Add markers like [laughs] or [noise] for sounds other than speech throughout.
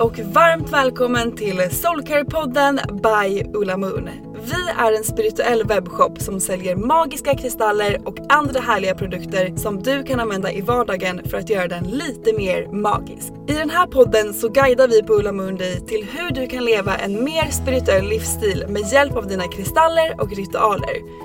Och varmt välkommen till Soulcare-podden by Ulla Moon. Vi är en spirituell webbshop som säljer magiska kristaller och andra härliga produkter som du kan använda i vardagen för att göra den lite mer magisk. I den här podden så guidar vi på Ulla Moon dig till hur du kan leva en mer spirituell livsstil med hjälp av dina kristaller och ritualer.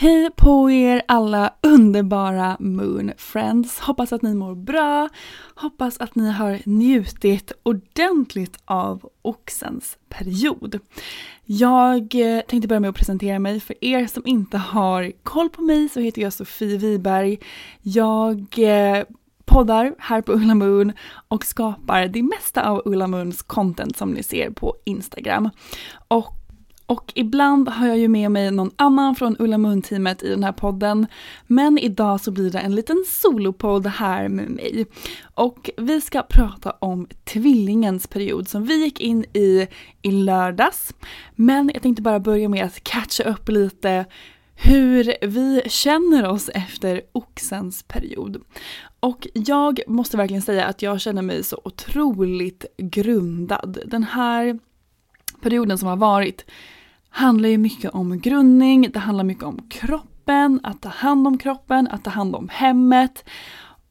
Hej på er alla underbara Moon Friends! Hoppas att ni mår bra. Hoppas att ni har njutit ordentligt av oxens period. Jag eh, tänkte börja med att presentera mig. För er som inte har koll på mig så heter jag Sofie Wiberg. Jag eh, poddar här på Ulla Moon och skapar det mesta av Ulla Moons content som ni ser på Instagram. Och och ibland har jag ju med mig någon annan från Ulla Mun-teamet i den här podden. Men idag så blir det en liten solopodd här med mig. Och vi ska prata om tvillingens period som vi gick in i i lördags. Men jag tänkte bara börja med att catcha upp lite hur vi känner oss efter oxens period. Och jag måste verkligen säga att jag känner mig så otroligt grundad. Den här perioden som har varit handlar ju mycket om grundning, det handlar mycket om kroppen, att ta hand om kroppen, att ta hand om hemmet.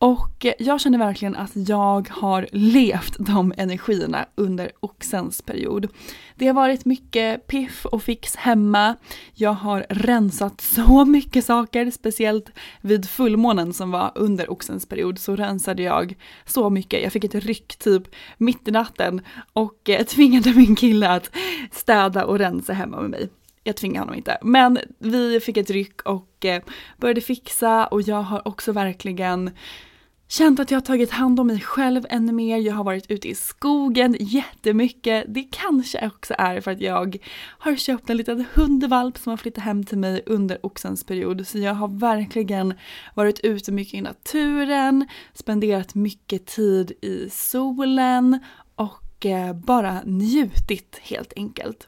Och jag känner verkligen att jag har levt de energierna under oxens period. Det har varit mycket piff och fix hemma. Jag har rensat så mycket saker, speciellt vid fullmånen som var under oxens period så rensade jag så mycket. Jag fick ett ryck typ mitt i natten och eh, tvingade min kille att städa och rensa hemma med mig. Jag tvingade honom inte. Men vi fick ett ryck och eh, började fixa och jag har också verkligen känt att jag har tagit hand om mig själv ännu mer. Jag har varit ute i skogen jättemycket. Det kanske också är för att jag har köpt en liten hundvalp som har flyttat hem till mig under oxens period. Så jag har verkligen varit ute mycket i naturen, spenderat mycket tid i solen och eh, bara njutit helt enkelt.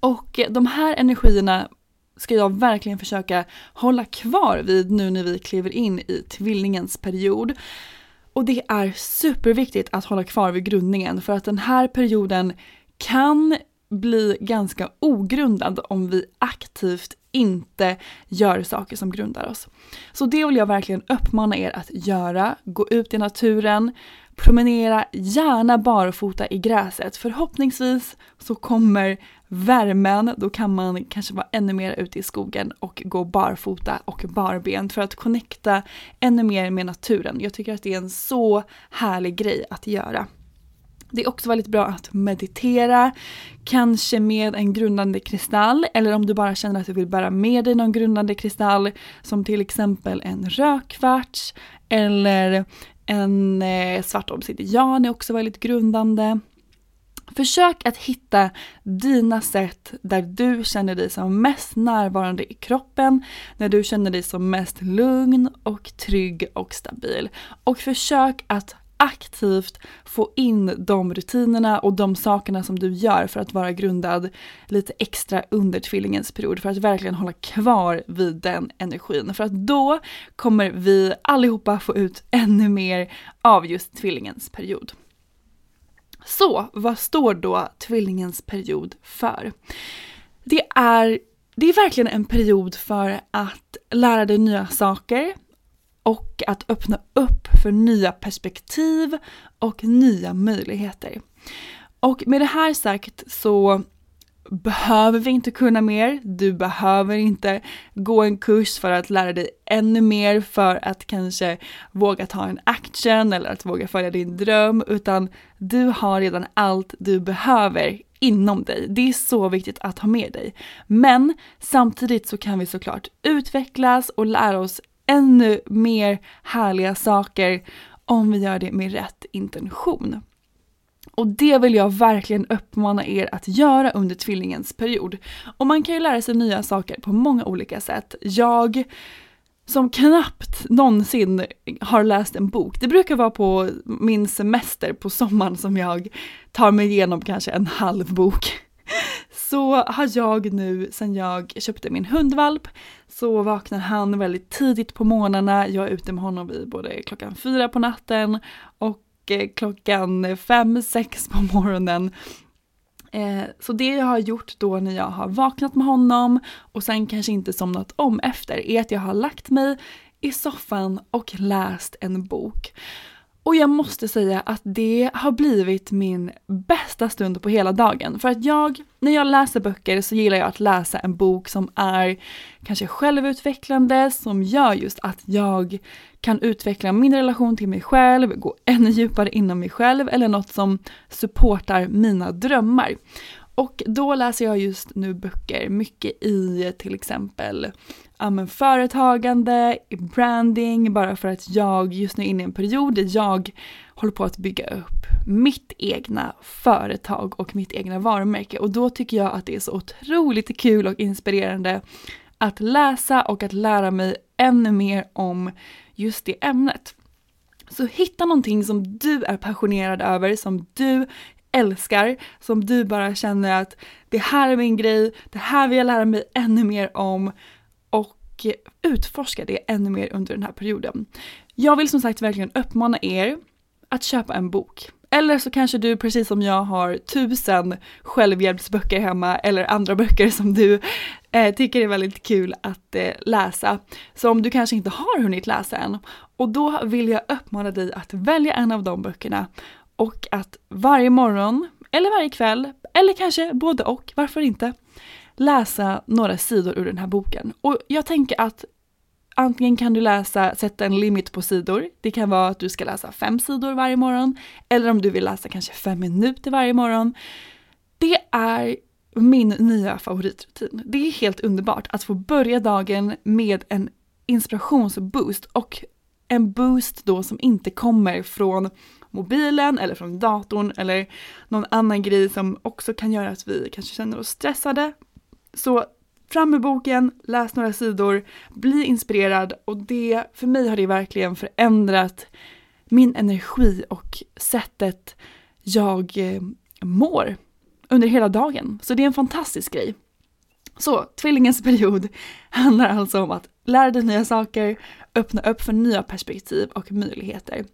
Och de här energierna ska jag verkligen försöka hålla kvar vid nu när vi kliver in i tvillingens period. Och det är superviktigt att hålla kvar vid grundningen för att den här perioden kan bli ganska ogrundad om vi aktivt inte gör saker som grundar oss. Så det vill jag verkligen uppmana er att göra. Gå ut i naturen, promenera gärna barfota i gräset. Förhoppningsvis så kommer värmen, då kan man kanske vara ännu mer ute i skogen och gå barfota och barbent för att connecta ännu mer med naturen. Jag tycker att det är en så härlig grej att göra. Det är också väldigt bra att meditera, kanske med en grundande kristall eller om du bara känner att du vill bära med dig någon grundande kristall som till exempel en rökvarts eller en eh, svart obsidian är också väldigt grundande. Försök att hitta dina sätt där du känner dig som mest närvarande i kroppen, när du känner dig som mest lugn och trygg och stabil. Och försök att aktivt få in de rutinerna och de sakerna som du gör för att vara grundad lite extra under tvillingens period för att verkligen hålla kvar vid den energin. För att då kommer vi allihopa få ut ännu mer av just tvillingens period. Så vad står då tvillingens period för? Det är, det är verkligen en period för att lära dig nya saker, och att öppna upp för nya perspektiv och nya möjligheter. Och med det här sagt så behöver vi inte kunna mer. Du behöver inte gå en kurs för att lära dig ännu mer för att kanske våga ta en action eller att våga följa din dröm utan du har redan allt du behöver inom dig. Det är så viktigt att ha med dig. Men samtidigt så kan vi såklart utvecklas och lära oss ännu mer härliga saker om vi gör det med rätt intention. Och det vill jag verkligen uppmana er att göra under tvillingens period. Och man kan ju lära sig nya saker på många olika sätt. Jag som knappt någonsin har läst en bok. Det brukar vara på min semester på sommaren som jag tar mig igenom kanske en halv bok. Så har jag nu, sen jag köpte min hundvalp, så vaknar han väldigt tidigt på morgnarna. Jag är ute med honom vid både klockan fyra på natten och Eh, klockan fem, sex på morgonen. Eh, så det jag har gjort då när jag har vaknat med honom och sen kanske inte somnat om efter är att jag har lagt mig i soffan och läst en bok. Och jag måste säga att det har blivit min bästa stund på hela dagen. För att jag, när jag läser böcker så gillar jag att läsa en bok som är kanske självutvecklande, som gör just att jag kan utveckla min relation till mig själv, gå ännu djupare inom mig själv eller något som supportar mina drömmar. Och då läser jag just nu böcker mycket i till exempel ja, men företagande, branding, bara för att jag just nu är inne i en period där jag håller på att bygga upp mitt egna företag och mitt egna varumärke. Och då tycker jag att det är så otroligt kul och inspirerande att läsa och att lära mig ännu mer om just det ämnet. Så hitta någonting som du är passionerad över, som du älskar, som du bara känner att det här är min grej, det här vill jag lära mig ännu mer om och utforska det ännu mer under den här perioden. Jag vill som sagt verkligen uppmana er att köpa en bok. Eller så kanske du precis som jag har tusen självhjälpsböcker hemma eller andra [laughs] böcker som du eh, tycker är väldigt kul att eh, läsa. Som du kanske inte har hunnit läsa än. Och då vill jag uppmana dig att välja en av de böckerna och att varje morgon eller varje kväll eller kanske både och, varför inte, läsa några sidor ur den här boken. Och jag tänker att antingen kan du läsa, sätta en limit på sidor. Det kan vara att du ska läsa fem sidor varje morgon. Eller om du vill läsa kanske fem minuter varje morgon. Det är min nya favoritrutin. Det är helt underbart att få börja dagen med en inspirationsboost och en boost då som inte kommer från mobilen eller från datorn eller någon annan grej som också kan göra att vi kanske känner oss stressade så fram med boken, läs några sidor, bli inspirerad och det, för mig har det verkligen förändrat min energi och sättet jag eh, mår under hela dagen. Så det är en fantastisk grej. Så tvillingens period [laughs] handlar alltså om att lära dig nya saker, öppna upp för nya perspektiv och möjligheter.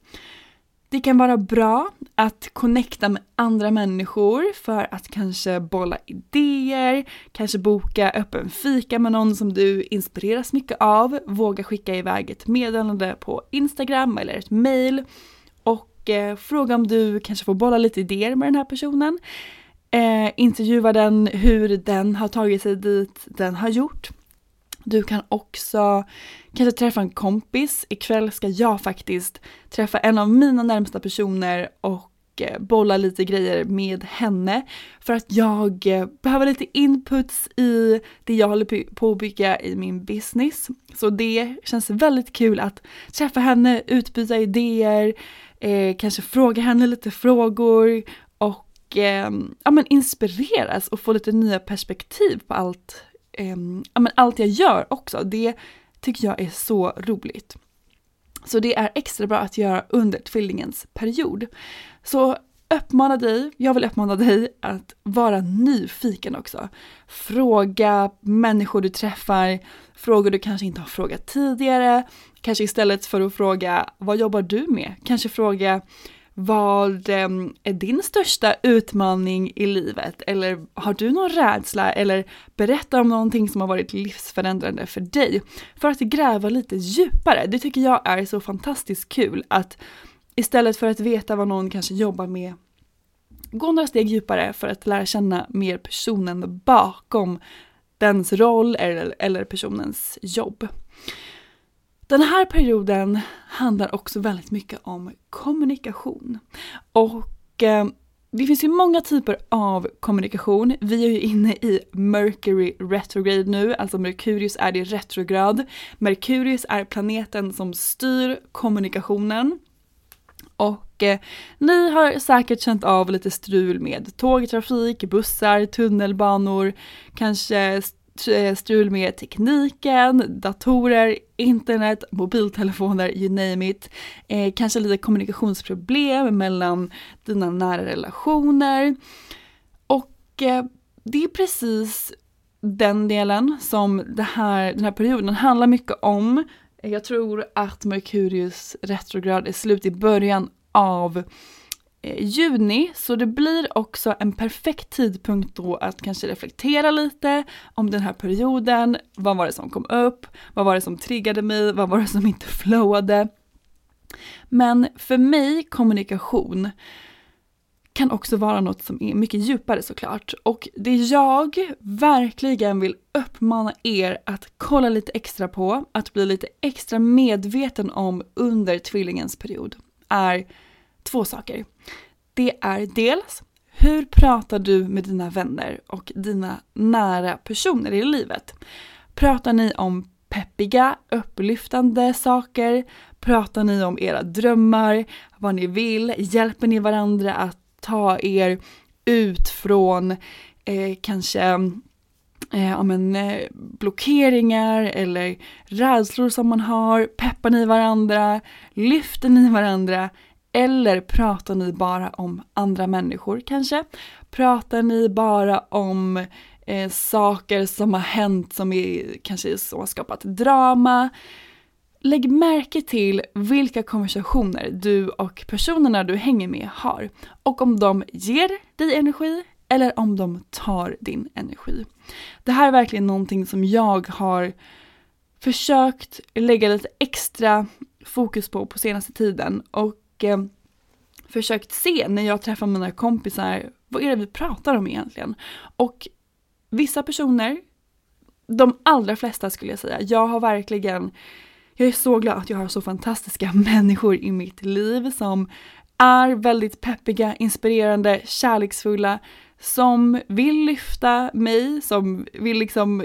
Det kan vara bra att connecta med andra människor för att kanske bolla idéer, kanske boka öppen fika med någon som du inspireras mycket av, våga skicka iväg ett meddelande på Instagram eller ett mail och eh, fråga om du kanske får bolla lite idéer med den här personen. eh, intervjua den hur den har tagit sig dit den har gjort. Du kan också kanske träffa en kompis. Ikväll ska jag faktiskt träffa en av mina närmsta personer och eh, bolla lite grejer med henne för att jag eh, behöver lite inputs i det jag håller på att bygga i min business. Så det känns väldigt kul att träffa henne, utbyta idéer, eh, kanske fråga henne lite frågor och eh, ja, men inspireras och få lite nya perspektiv på allt, eh, ja, men allt jag gör också. Det tycker jag är så roligt. Så det är extra bra att göra under tvillingens period. Så uppmana dig, jag vill uppmana dig att vara nyfiken också. Fråga människor du träffar, frågor du kanske inte har frågat tidigare. Kanske istället för att fråga vad jobbar du med? Kanske fråga vad ehm, är din största utmaning i livet? Eller har du någon rädsla? Eller berätta om någonting som har varit livsförändrande för dig. För att gräva lite djupare. Det tycker jag är så fantastiskt kul att istället för att veta vad någon kanske jobbar med gå några steg djupare för att lära känna mer personen bakom dens roll eller, eller personens jobb. Den här perioden handlar också väldigt mycket om kommunikation. Och eh, det finns ju många typer av kommunikation. Vi är ju inne i Mercury retrograde nu, alltså Merkurius är i retrograd. Merkurius är planeten som styr kommunikationen. Och eh, ni har säkert känt av lite strul med tågtrafik, bussar, tunnelbanor, kanske Eh, strul med tekniken, datorer, internet, mobiltelefoner, you name it. Eh, kanske lite kommunikationsproblem mellan dina nära relationer. Och eh, det är precis den delen som det här, den här perioden handlar mycket om. Jag tror att Merkurius retrograd är slut i början av Eh, juni, så det blir också en perfekt tidpunkt då att kanske reflektera lite om den här perioden. Vad var det som kom upp? Vad var det som triggade mig? Vad var det som inte [laughs] flowade? Men för mig, kommunikation kan också vara något som är mycket djupare såklart. Och det jag verkligen vill uppmana er att kolla lite extra på, att bli lite extra medveten om under tvillingens period, är två saker. Det är dels hur pratar du med dina vänner och dina nära personer i livet? Pratar ni om peppiga, upplyftande saker? Pratar ni om era drömmar, vad ni vill? Hjälper ni varandra att ta er ut från eh, kanske eh, ja, men, eh, blockeringar eller rädslor som man har? Peppar ni varandra? Lyfter ni varandra? Eller pratar ni bara om andra människor kanske? Pratar ni bara om eh, saker som har hänt som är, kanske som har skapat drama? Lägg märke till vilka konversationer du och personerna du hänger med har och om de ger dig energi eller om de tar din energi. Det här är verkligen någonting som jag har försökt lägga lite extra fokus på på senaste tiden och eh, försökt se när jag träffar mina kompisar, vad är det vi pratar om egentligen? Och vissa personer, de allra flesta skulle jag säga, jag har verkligen, jag är så glad att jag har så fantastiska [laughs] människor i mitt liv som är väldigt peppiga, inspirerande, kärleksfulla, som vill lyfta mig, som vill liksom,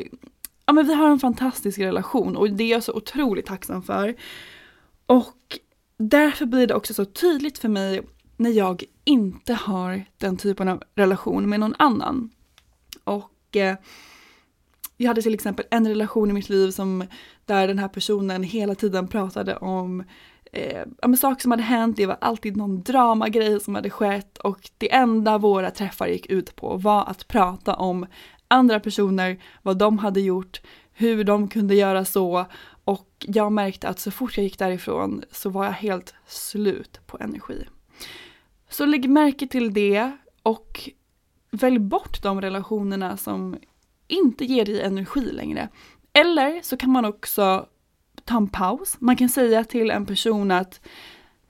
ja men vi har en fantastisk relation och det är jag så otroligt tacksam för. Och därför blir det också så tydligt för mig när jag inte har den typen av relation med någon annan. Och eh, jag hade till exempel en relation i mitt liv som där den här personen hela tiden pratade om eh, ja, saker som hade hänt, det var alltid någon dramagrej som hade skett och det enda våra träffar gick ut på var att prata om andra personer, vad de hade gjort, hur de kunde göra så och jag märkte att så fort jag gick därifrån så var jag helt slut på energi. Så lägg märke till det och välj bort de relationerna som inte ger dig energi längre. Eller så kan man också ta en paus. Man kan säga till en person att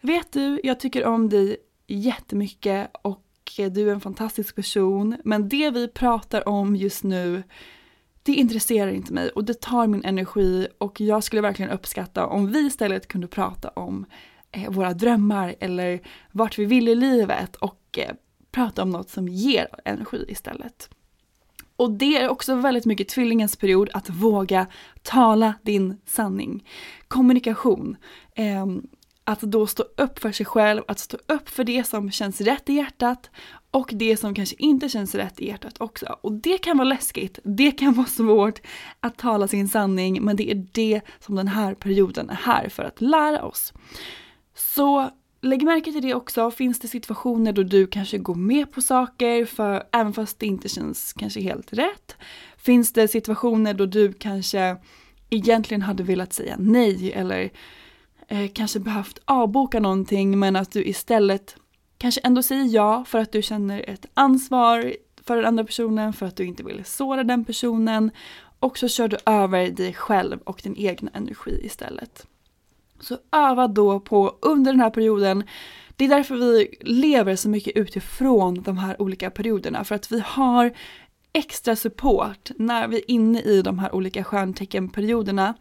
Vet du, jag tycker om dig jättemycket och du är en fantastisk person. Men det vi pratar om just nu, det intresserar inte mig och det tar min energi och jag skulle verkligen uppskatta om vi istället kunde prata om eh, våra drömmar eller vart vi vill i livet och eh, prata om något som ger energi istället. Och det är också väldigt mycket tvillingens period att våga tala din sanning. Kommunikation. Eh, att då stå upp för sig själv, att stå upp för det som känns rätt i hjärtat och det som kanske inte känns rätt i hjärtat också. Och det kan vara läskigt, det kan vara svårt att tala sin sanning men det är det som den här perioden är här för att lära oss. Så lägg märke till det också, finns det situationer då du kanske går med på saker för, även fast det inte känns kanske helt rätt? Finns det situationer då du kanske egentligen hade velat säga nej eller eh, kanske behövt avboka någonting men att du istället kanske ändå säger ja för att du känner ett ansvar för den andra personen, för att du inte vill såra den personen och så kör du över dig själv och din egna energi istället. Så öva då på under den här perioden det är därför vi lever så mycket utifrån de här olika perioderna för att vi har extra support när vi är inne i de här olika stjärnteckenperioderna.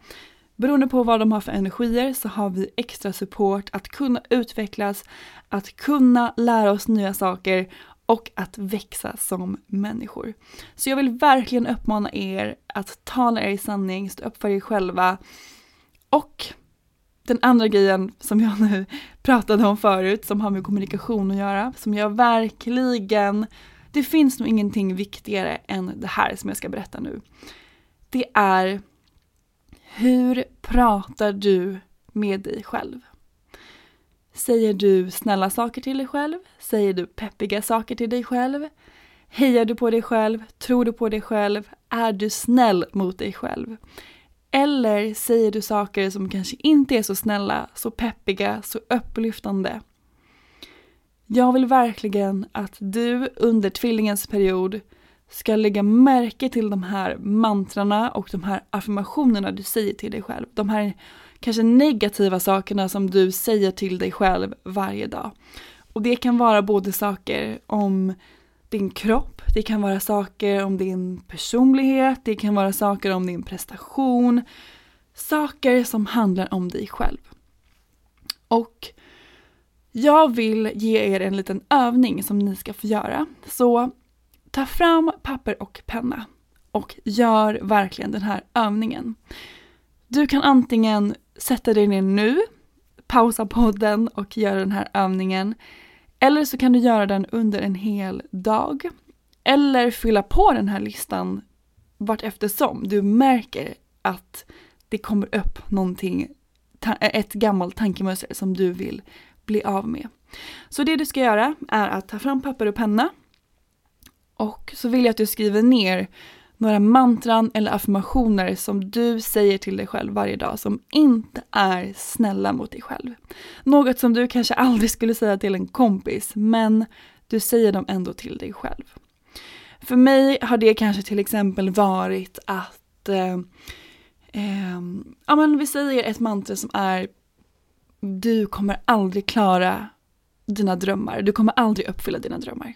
Beroende på vad de har för energier så har vi extra support att kunna utvecklas, att kunna lära oss nya saker och att växa som människor. Så jag vill verkligen uppmana er att tala er sanning, stå upp för er själva och den andra grejen som jag nu [laughs] pratade om förut som har med kommunikation att göra, som jag verkligen, det finns nog ingenting viktigare än det här som jag ska berätta nu. Det är hur pratar du med dig själv? Säger du snälla saker till dig själv? Säger du peppiga saker till dig själv? Hejar du på dig själv? Tror du på dig själv? Är du snäll mot dig själv? Eller säger du saker som kanske inte är så snälla, så peppiga, så upplyftande? Jag vill verkligen att du under tvillingens period ska lägga märke till de här mantrarna och de här affirmationerna du säger till dig själv. De här kanske negativa sakerna som du säger till dig själv varje dag. Och det kan vara både saker om din kropp, det kan vara saker om din personlighet, det kan vara saker om din prestation. Saker som handlar om dig själv. Och jag vill ge er en liten övning som ni ska få göra. Så ta fram papper och penna och gör verkligen den här övningen. Du kan antingen sätta dig ner nu, pausa podden och göra den här övningen. Eller så kan du göra den under en hel dag. Eller fylla på den här listan vart eftersom du märker att det kommer upp någonting, ett gammalt tankemönster som du vill bli av med. Så det du ska göra är att ta fram papper och penna och så vill jag att du skriver ner några mantran eller affirmationer som du säger till dig själv varje dag som inte är snälla mot dig själv. Något som du kanske aldrig skulle säga till en kompis men du säger dem ändå till dig själv. För mig har det kanske till exempel varit att eh, eh, ja, men vi säger ett mantra som är du kommer aldrig klara dina drömmar, du kommer aldrig uppfylla dina drömmar.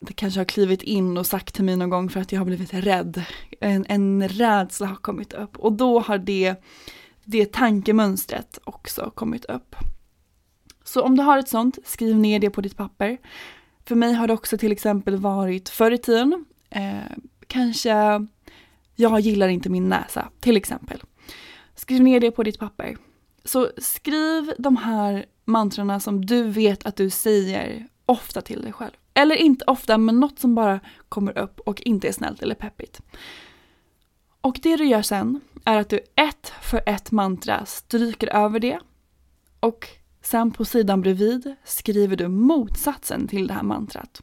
Det kanske har klivit in och sagt till mig någon gång för att jag har blivit rädd. En, en rädsla har kommit upp och då har det, det tankemönstret också kommit upp. Så om du har ett sånt, skriv ner det på ditt papper. För mig har det också till exempel varit förr i tiden, eh, kanske jag gillar inte min näsa, till exempel. Skriv ner det på ditt papper. Så skriv de här mantrarna som du vet att du säger ofta till dig själv. Eller inte ofta, men något som bara kommer upp och inte är snällt eller peppigt. Och det du gör sen är att du ett för ett mantra stryker över det och sen på sidan bredvid skriver du motsatsen till det här mantrat.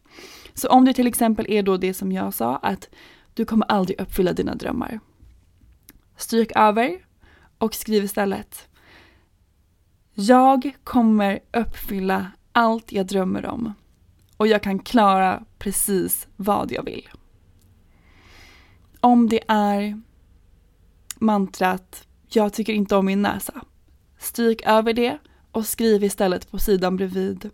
Så om det till exempel är då det som jag sa, att du kommer aldrig uppfylla dina drömmar. Stryk över och skriv istället. Jag kommer uppfylla allt jag drömmer om och jag kan klara precis vad jag vill. Om det är mantrat jag tycker inte om min näsa. Stryk över det och skriv istället på sidan bredvid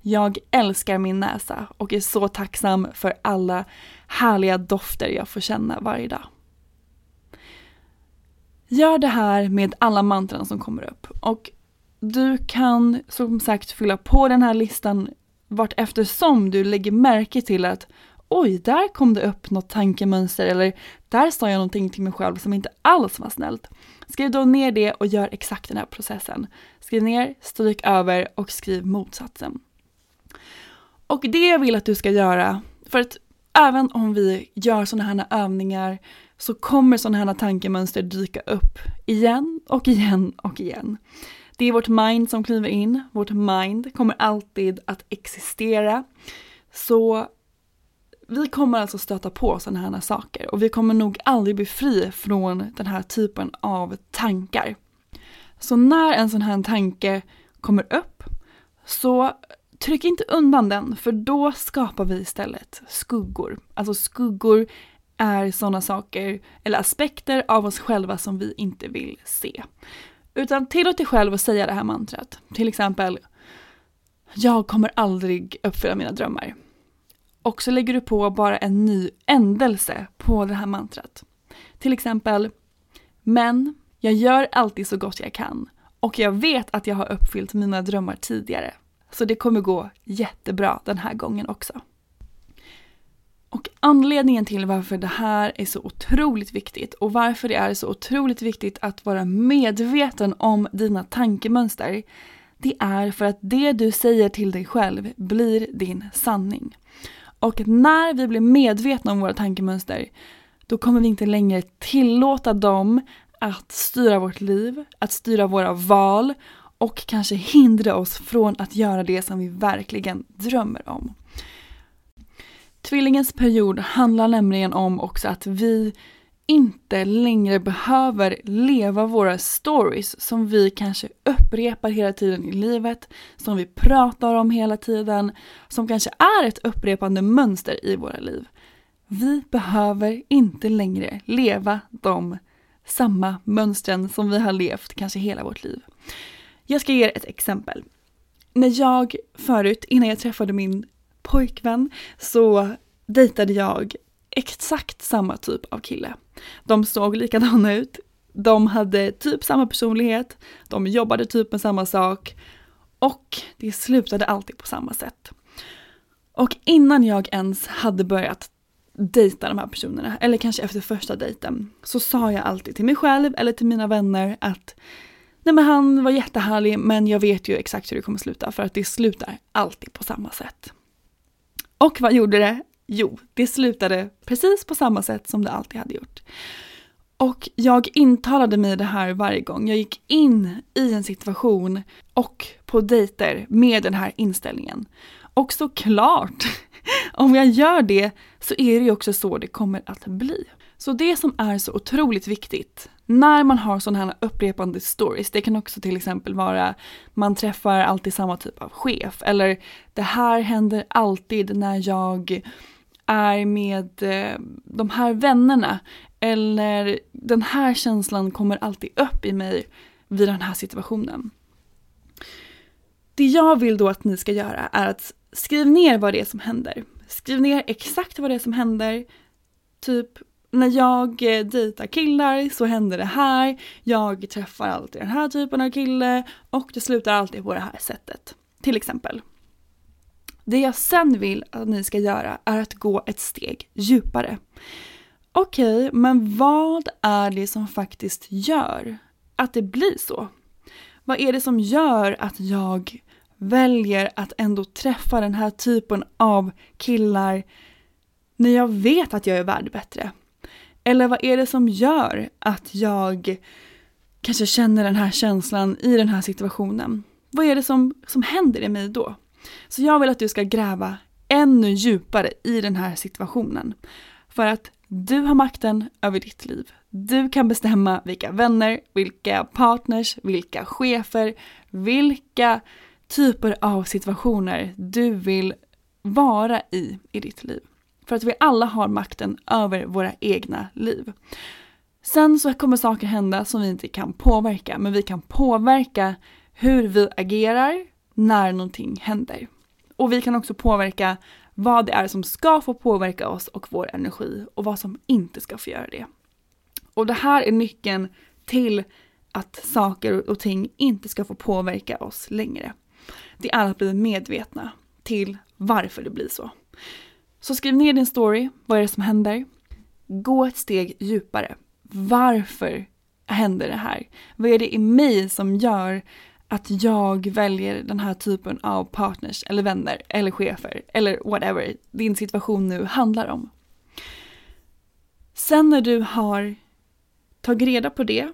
jag älskar min näsa och är så tacksam för alla härliga dofter jag får känna varje dag. Gör det här med alla mantran som kommer upp och du kan som sagt fylla på den här listan vart eftersom du lägger märke till att oj, där kom det upp något tankemönster eller där sa jag någonting till mig själv som inte alls var snällt. Skriv då ner det och gör exakt den här processen. Skriv ner, stryk över och skriv motsatsen. Och det jag vill att du ska göra, för att även om vi gör sådana här övningar så kommer sådana här tankemönster dyka upp igen och igen och igen. Det är vårt mind som kliver in, vårt mind kommer alltid att existera. Så vi kommer alltså stöta på sådana här saker och vi kommer nog aldrig bli fri från den här typen av tankar. Så när en sån här tanke kommer upp så tryck inte undan den för då skapar vi istället skuggor. Alltså skuggor är sådana saker eller aspekter av oss själva som vi inte vill se. Utan tillåt dig själv att säga det här mantrat. Till exempel Jag kommer aldrig uppfylla mina drömmar. Och så lägger du på bara en ny ändelse på det här mantrat. Till exempel Men jag gör alltid så gott jag kan och jag vet att jag har uppfyllt mina drömmar tidigare. Så det kommer gå jättebra den här gången också. Och anledningen till varför det här är så otroligt viktigt och varför det är så otroligt viktigt att vara medveten om dina tankemönster, det är för att det du säger till dig själv blir din sanning. Och när vi blir medvetna om våra tankemönster, då kommer vi inte längre tillåta dem att styra vårt liv, att styra våra val och kanske hindra oss från att göra det som vi verkligen drömmer om. Tvillingens period handlar nämligen om också att vi inte längre behöver leva våra stories som vi kanske upprepar hela tiden i livet, som vi pratar om hela tiden, som kanske är ett upprepande mönster i våra liv. Vi behöver inte längre leva de samma mönstren som vi har levt kanske hela vårt liv. Jag ska ge er ett exempel. När jag förut, innan jag träffade min pojkvän, så dejtade jag exakt samma typ av kille. De såg likadana ut, de hade typ samma personlighet, de jobbade typ med samma sak och det slutade alltid på samma sätt. Och innan jag ens hade börjat dejta de här personerna, eller kanske efter första dejten, så sa jag alltid till mig själv eller till mina vänner att nej men han var jättehärlig men jag vet ju exakt hur det kommer sluta för att det slutar alltid på samma sätt. Och vad gjorde det? Jo, det slutade precis på samma sätt som det alltid hade gjort. Och jag intalade mig det här varje gång jag gick in i en situation och på dejter med den här inställningen. Och såklart, [laughs] om jag gör det så är det ju också så det kommer att bli. Så det som är så otroligt viktigt när man har sådana här upprepande stories, det kan också till exempel vara man träffar alltid samma typ av chef eller det här händer alltid när jag är med eh, de här vännerna eller den här känslan kommer alltid upp i mig vid den här situationen. Det jag vill då att ni ska göra är att skriv ner vad det är som händer. Skriv ner exakt vad det är som händer. Typ när jag eh, dejtar killar så händer det här. Jag träffar alltid den här typen av kille och det slutar alltid på det här sättet. Till exempel. Det jag sen vill att ni ska göra är att gå ett steg djupare. Okej, okay, men vad är det som faktiskt gör att det blir så? Vad är det som gör att jag väljer att ändå träffa den här typen av killar när jag vet att jag är värd bättre? Eller vad är det som gör att jag kanske känner den här känslan i den här situationen? Vad är det som, som händer i mig då? Så jag vill att du ska gräva ännu djupare i den här situationen. För att du har makten över ditt liv. Du kan bestämma vilka vänner, vilka partners, vilka chefer, vilka typer av situationer du vill vara i i ditt liv. För att vi alla har makten över våra egna liv. Sen så kommer saker hända som vi inte kan påverka, men vi kan påverka hur vi agerar när någonting händer. Och vi kan också påverka vad det är som ska få påverka oss och vår energi och vad som inte ska få göra det. Och det här är nyckeln till att saker och ting inte ska få påverka oss längre. Det är att bli medvetna till varför det blir så. Så skriv ner din story, vad är det som händer? Gå ett steg djupare. Varför händer det här? Vad är det i mig som gör att jag väljer den här typen av partners eller vänner eller chefer eller whatever din situation nu handlar om. Sen när du har tagit reda på det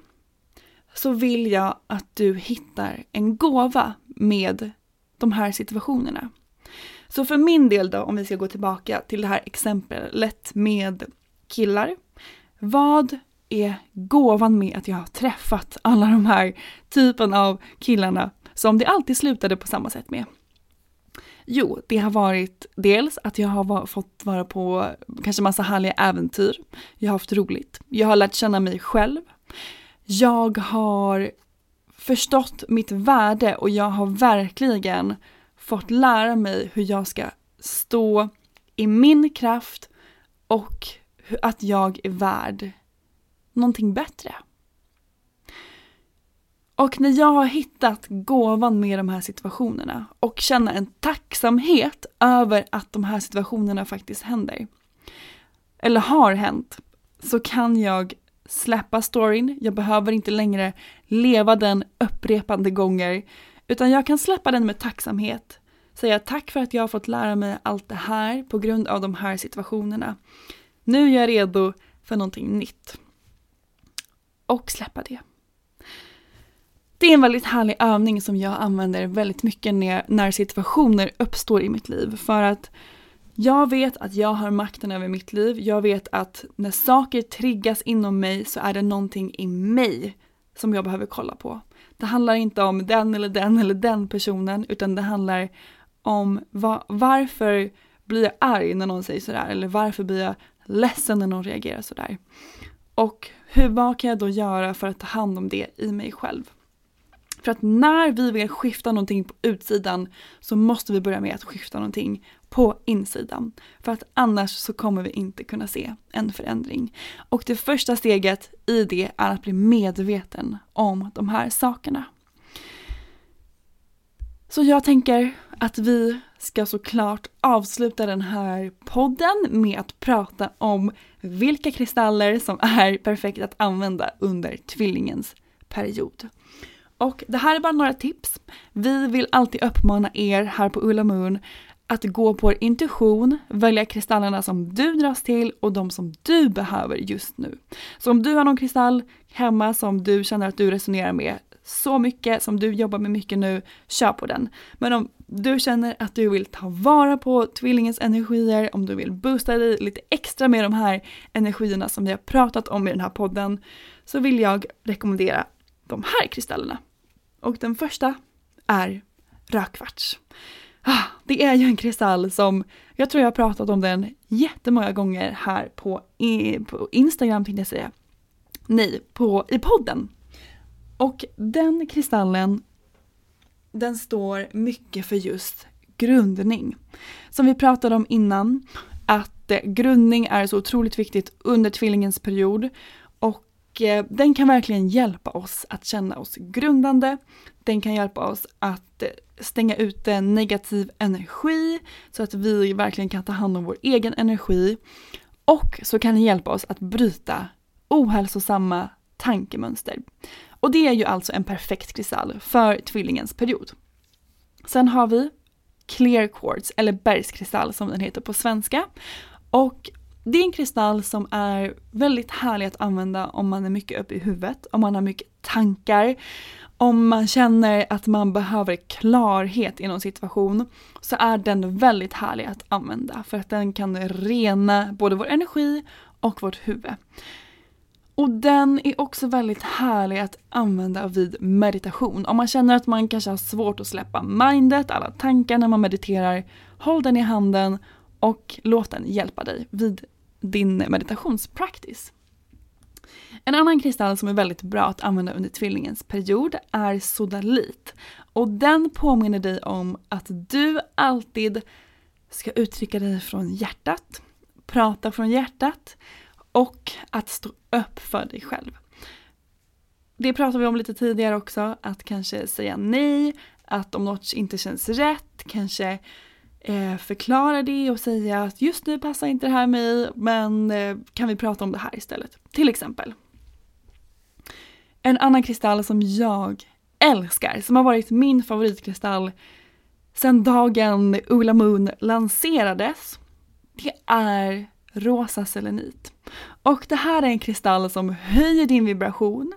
så vill jag att du hittar en gåva med de här situationerna. Så för min del då, om vi ska gå tillbaka till det här exemplet med killar. Vad är gåvan med att jag har träffat alla de här typen av killarna som det alltid slutade på samma sätt med? Jo, det har varit dels att jag har fått vara på kanske massa härliga äventyr. Jag har haft roligt. Jag har lärt känna mig själv. Jag har förstått mitt värde och jag har verkligen fått lära mig hur jag ska stå i min kraft och att jag är värd någonting bättre. Och när jag har hittat gåvan med de här situationerna och känner en tacksamhet över att de här situationerna faktiskt händer, eller har hänt, så kan jag släppa storyn. Jag behöver inte längre leva den upprepande gånger, utan jag kan släppa den med tacksamhet. Säga tack för att jag har fått lära mig allt det här på grund av de här situationerna. Nu är jag redo för någonting nytt och släppa det. Det är en väldigt härlig övning som jag använder väldigt mycket när, när situationer uppstår i mitt liv. För att jag vet att jag har makten över mitt liv. Jag vet att när saker triggas inom mig så är det någonting i mig som jag behöver kolla på. Det handlar inte om den eller den eller den personen utan det handlar om va varför blir jag arg när någon säger sådär eller varför blir jag ledsen när någon reagerar sådär. Och hur, vad kan jag då göra för att ta hand om det i mig själv? För att när vi vill skifta någonting på utsidan så måste vi börja med att skifta någonting på insidan. För att annars så kommer vi inte kunna se en förändring. Och det första steget i det är att bli medveten om de här sakerna. Så jag tänker att vi ska såklart avsluta den här podden med att prata om vilka kristaller som är perfekta att använda under tvillingens period. Och det här är bara några tips. Vi vill alltid uppmana er här på Ulla Moon att gå på intuition, välja kristallerna som du dras till och de som du behöver just nu. Så om du har någon kristall hemma som du känner att du resonerar med så mycket, som du jobbar med mycket nu, kör på den. Men om du känner att du vill ta vara på tvillingens energier, om du vill boosta dig lite extra med de här energierna som vi har pratat om i den här podden, så vill jag rekommendera de här kristallerna. Och den första är rödkvarts. Ah, det är ju en kristall som, jag tror jag har pratat om den jättemånga gånger här på, på Instagram tänkte jag säga. Nej, på, i podden. Och den kristallen, den står mycket för just grundning. Som vi pratade om innan, att eh, grundning är så otroligt viktigt under tvillingens period. Och den kan verkligen hjälpa oss att känna oss grundande. Den kan hjälpa oss att eh, stänga stänga ute negativ energi så att vi verkligen kan ta hand om vår egen energi. Och så kan den hjälpa oss att bryta ohälsosamma tankemönster. Och det är ju alltså en perfekt kristall för tvillingens period. Sen har vi Clear Quartz, eller bergskristall som den heter på svenska. Och det är en kristall som är väldigt härlig att använda om man är mycket uppe i huvudet, om man har mycket tankar, om man känner att man behöver klarhet i någon situation så är den väldigt härlig att använda för att den kan rena både vår energi och vårt huvud. Och den är också väldigt härlig att använda vid meditation. Om man känner att man kanske har svårt att släppa mindet, alla tankar när man mediterar, håll den i handen och låt den hjälpa dig vid din meditationspractice. En annan kristall som är väldigt bra att använda under tvillingens period är sodalit. Och den påminner dig om att du alltid ska uttrycka dig från hjärtat, prata från hjärtat och att stå upp för dig själv. Det pratade vi om lite tidigare också, att kanske säga nej, att om något inte känns rätt, kanske eh, Eh, förklara det och säga att just nu passar inte det här mig, men eh, kan vi prata om det här istället? Till exempel. En annan kristall som jag älskar, som har varit min favoritkristall sedan dagen Ola Moon lanserades, det är rosa selenit. Och det här är en kristall som höjer din vibration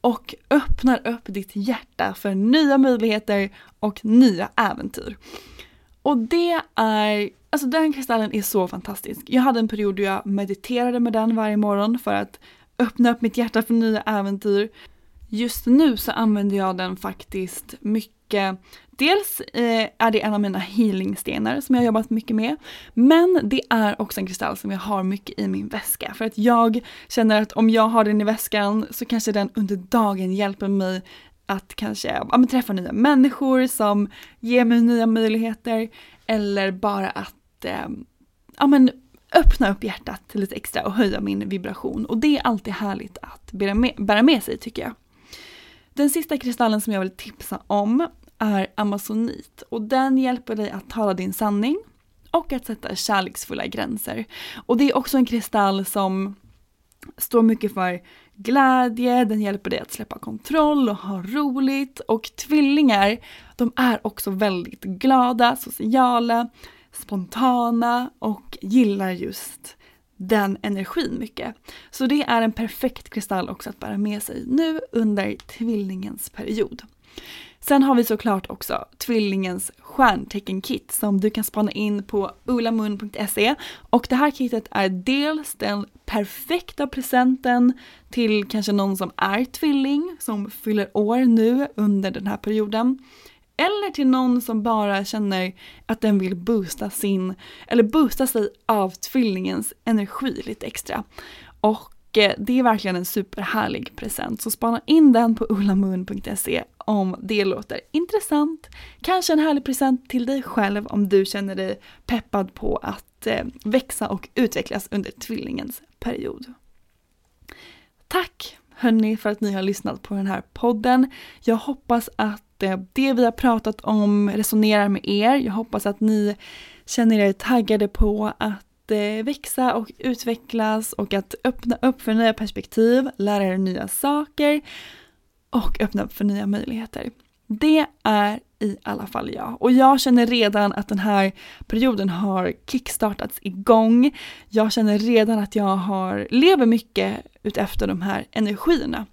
och öppnar upp ditt hjärta för nya möjligheter och nya äventyr. Och det är, alltså den kristallen är så fantastisk. Jag hade en period då jag mediterade med den varje morgon för att öppna upp mitt hjärta för nya äventyr. Just nu så använder jag den faktiskt mycket Dels eh, är det en av mina healingstenar som jag jobbat mycket med. Men det är också en kristall som jag har mycket i min väska. För att jag känner att om jag har den i väskan så kanske den under dagen hjälper mig att kanske ja, men träffa nya människor som ger mig nya möjligheter. Eller bara att eh, ja, men öppna upp hjärtat lite extra och höja min vibration. Och det är alltid härligt att bära med, bära med sig tycker jag. Den sista kristallen som jag vill tipsa om är amazonit och den hjälper dig att tala din sanning och att sätta kärleksfulla gränser. Och det är också en kristall som står mycket för glädje, den hjälper dig att släppa kontroll och ha roligt. Och tvillingar, de är också väldigt glada, sociala, spontana och gillar just den energin mycket. Så det är en perfekt kristall också att bära med sig nu under tvillingens period. Sen har vi såklart också tvillingens stjärntecken-kit som du kan spana in på ulamun.se och det här kitet är dels den perfekta presenten till kanske någon som är tvilling som fyller år nu under den här perioden. Eller till någon som bara känner att den vill boosta sin, eller boosta sig av tvillingens energi lite extra. Och Eh, det är verkligen en superhärlig present. Så spana in den på ullamun.se om det låter intressant. Kanske en härlig present till dig själv om du känner dig peppad på att eh, växa och utvecklas under tvillingens period. Tack hörni för att ni har lyssnat på den här podden. Jag hoppas att eh, det vi har pratat om resonerar med er. Jag hoppas att ni känner er taggade på att Eh, växa och utvecklas och att öppna upp för nya perspektiv, lära er nya saker och öppna upp för nya möjligheter. Det är i alla fall jag. Och jag känner redan att den här perioden har kickstartats igång. Jag känner redan att jag har, lever mycket utefter de här energierna.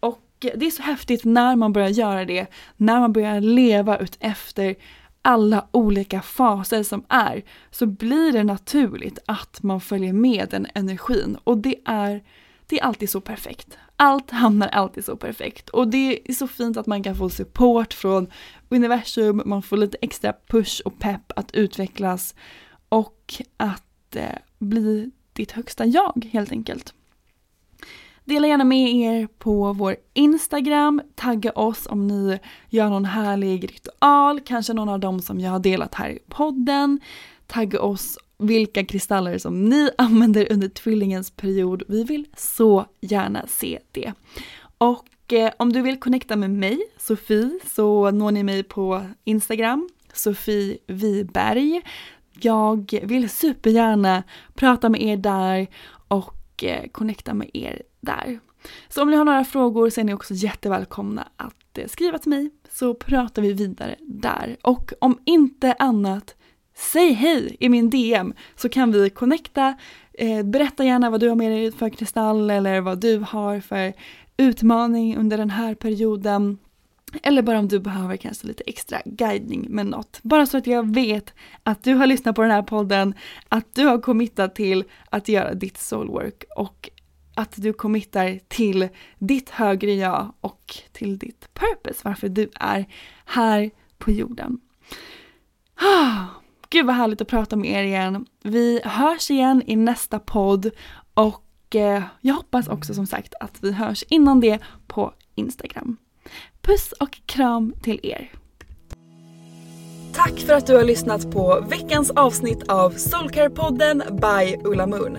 Och det är så häftigt när man börjar göra det, när man börjar leva utefter alla olika faser som är, så blir det naturligt att man följer med den energin. Och det är, det är alltid så perfekt. Allt hamnar alltid så perfekt. Och det är så fint att man kan få support från universum, man får lite extra push och pepp att utvecklas och att eh, bli ditt högsta jag helt enkelt. Dela gärna med er på vår Instagram, tagga oss om ni gör någon härlig ritual, kanske någon av dem som jag har delat här i podden. Tagga oss vilka kristaller som ni [laughs] använder under tvillingens period. Vi vill så gärna se det. Och eh, om du vill connecta med mig, Sofie, så når ni mig på Instagram, Sofie Wiberg. Jag vill supergärna prata med er där och eh, connecta med er där. Så om ni har några frågor så är ni också jättevälkomna att eh, skriva till mig så pratar vi vidare där. Och om inte annat, säg hej i min DM så kan vi connecta. Eh, berätta gärna vad du har med dig för kristall eller vad du har för utmaning under den här perioden. Eller bara om du behöver kanske lite extra guidning med något. Bara så att jag vet att du har lyssnat på den här podden, att du har committat till att göra ditt soulwork och att du committar till ditt högre jag och till ditt purpose, varför du är här på jorden. Ah, gud vad härligt att prata med er igen. Vi hörs igen i nästa podd och eh, jag hoppas också som sagt att vi hörs innan det på Instagram. Puss och kram till er. Tack för att du har lyssnat på veckans avsnitt av Soulcare-podden by Ulla Moon.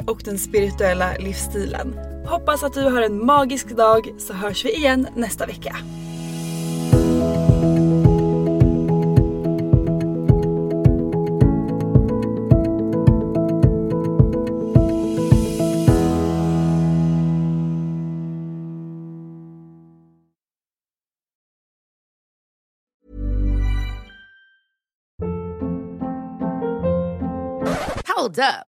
och den spirituella livsstilen. Hoppas att du har en magisk dag så hörs vi igen nästa vecka. Hold up.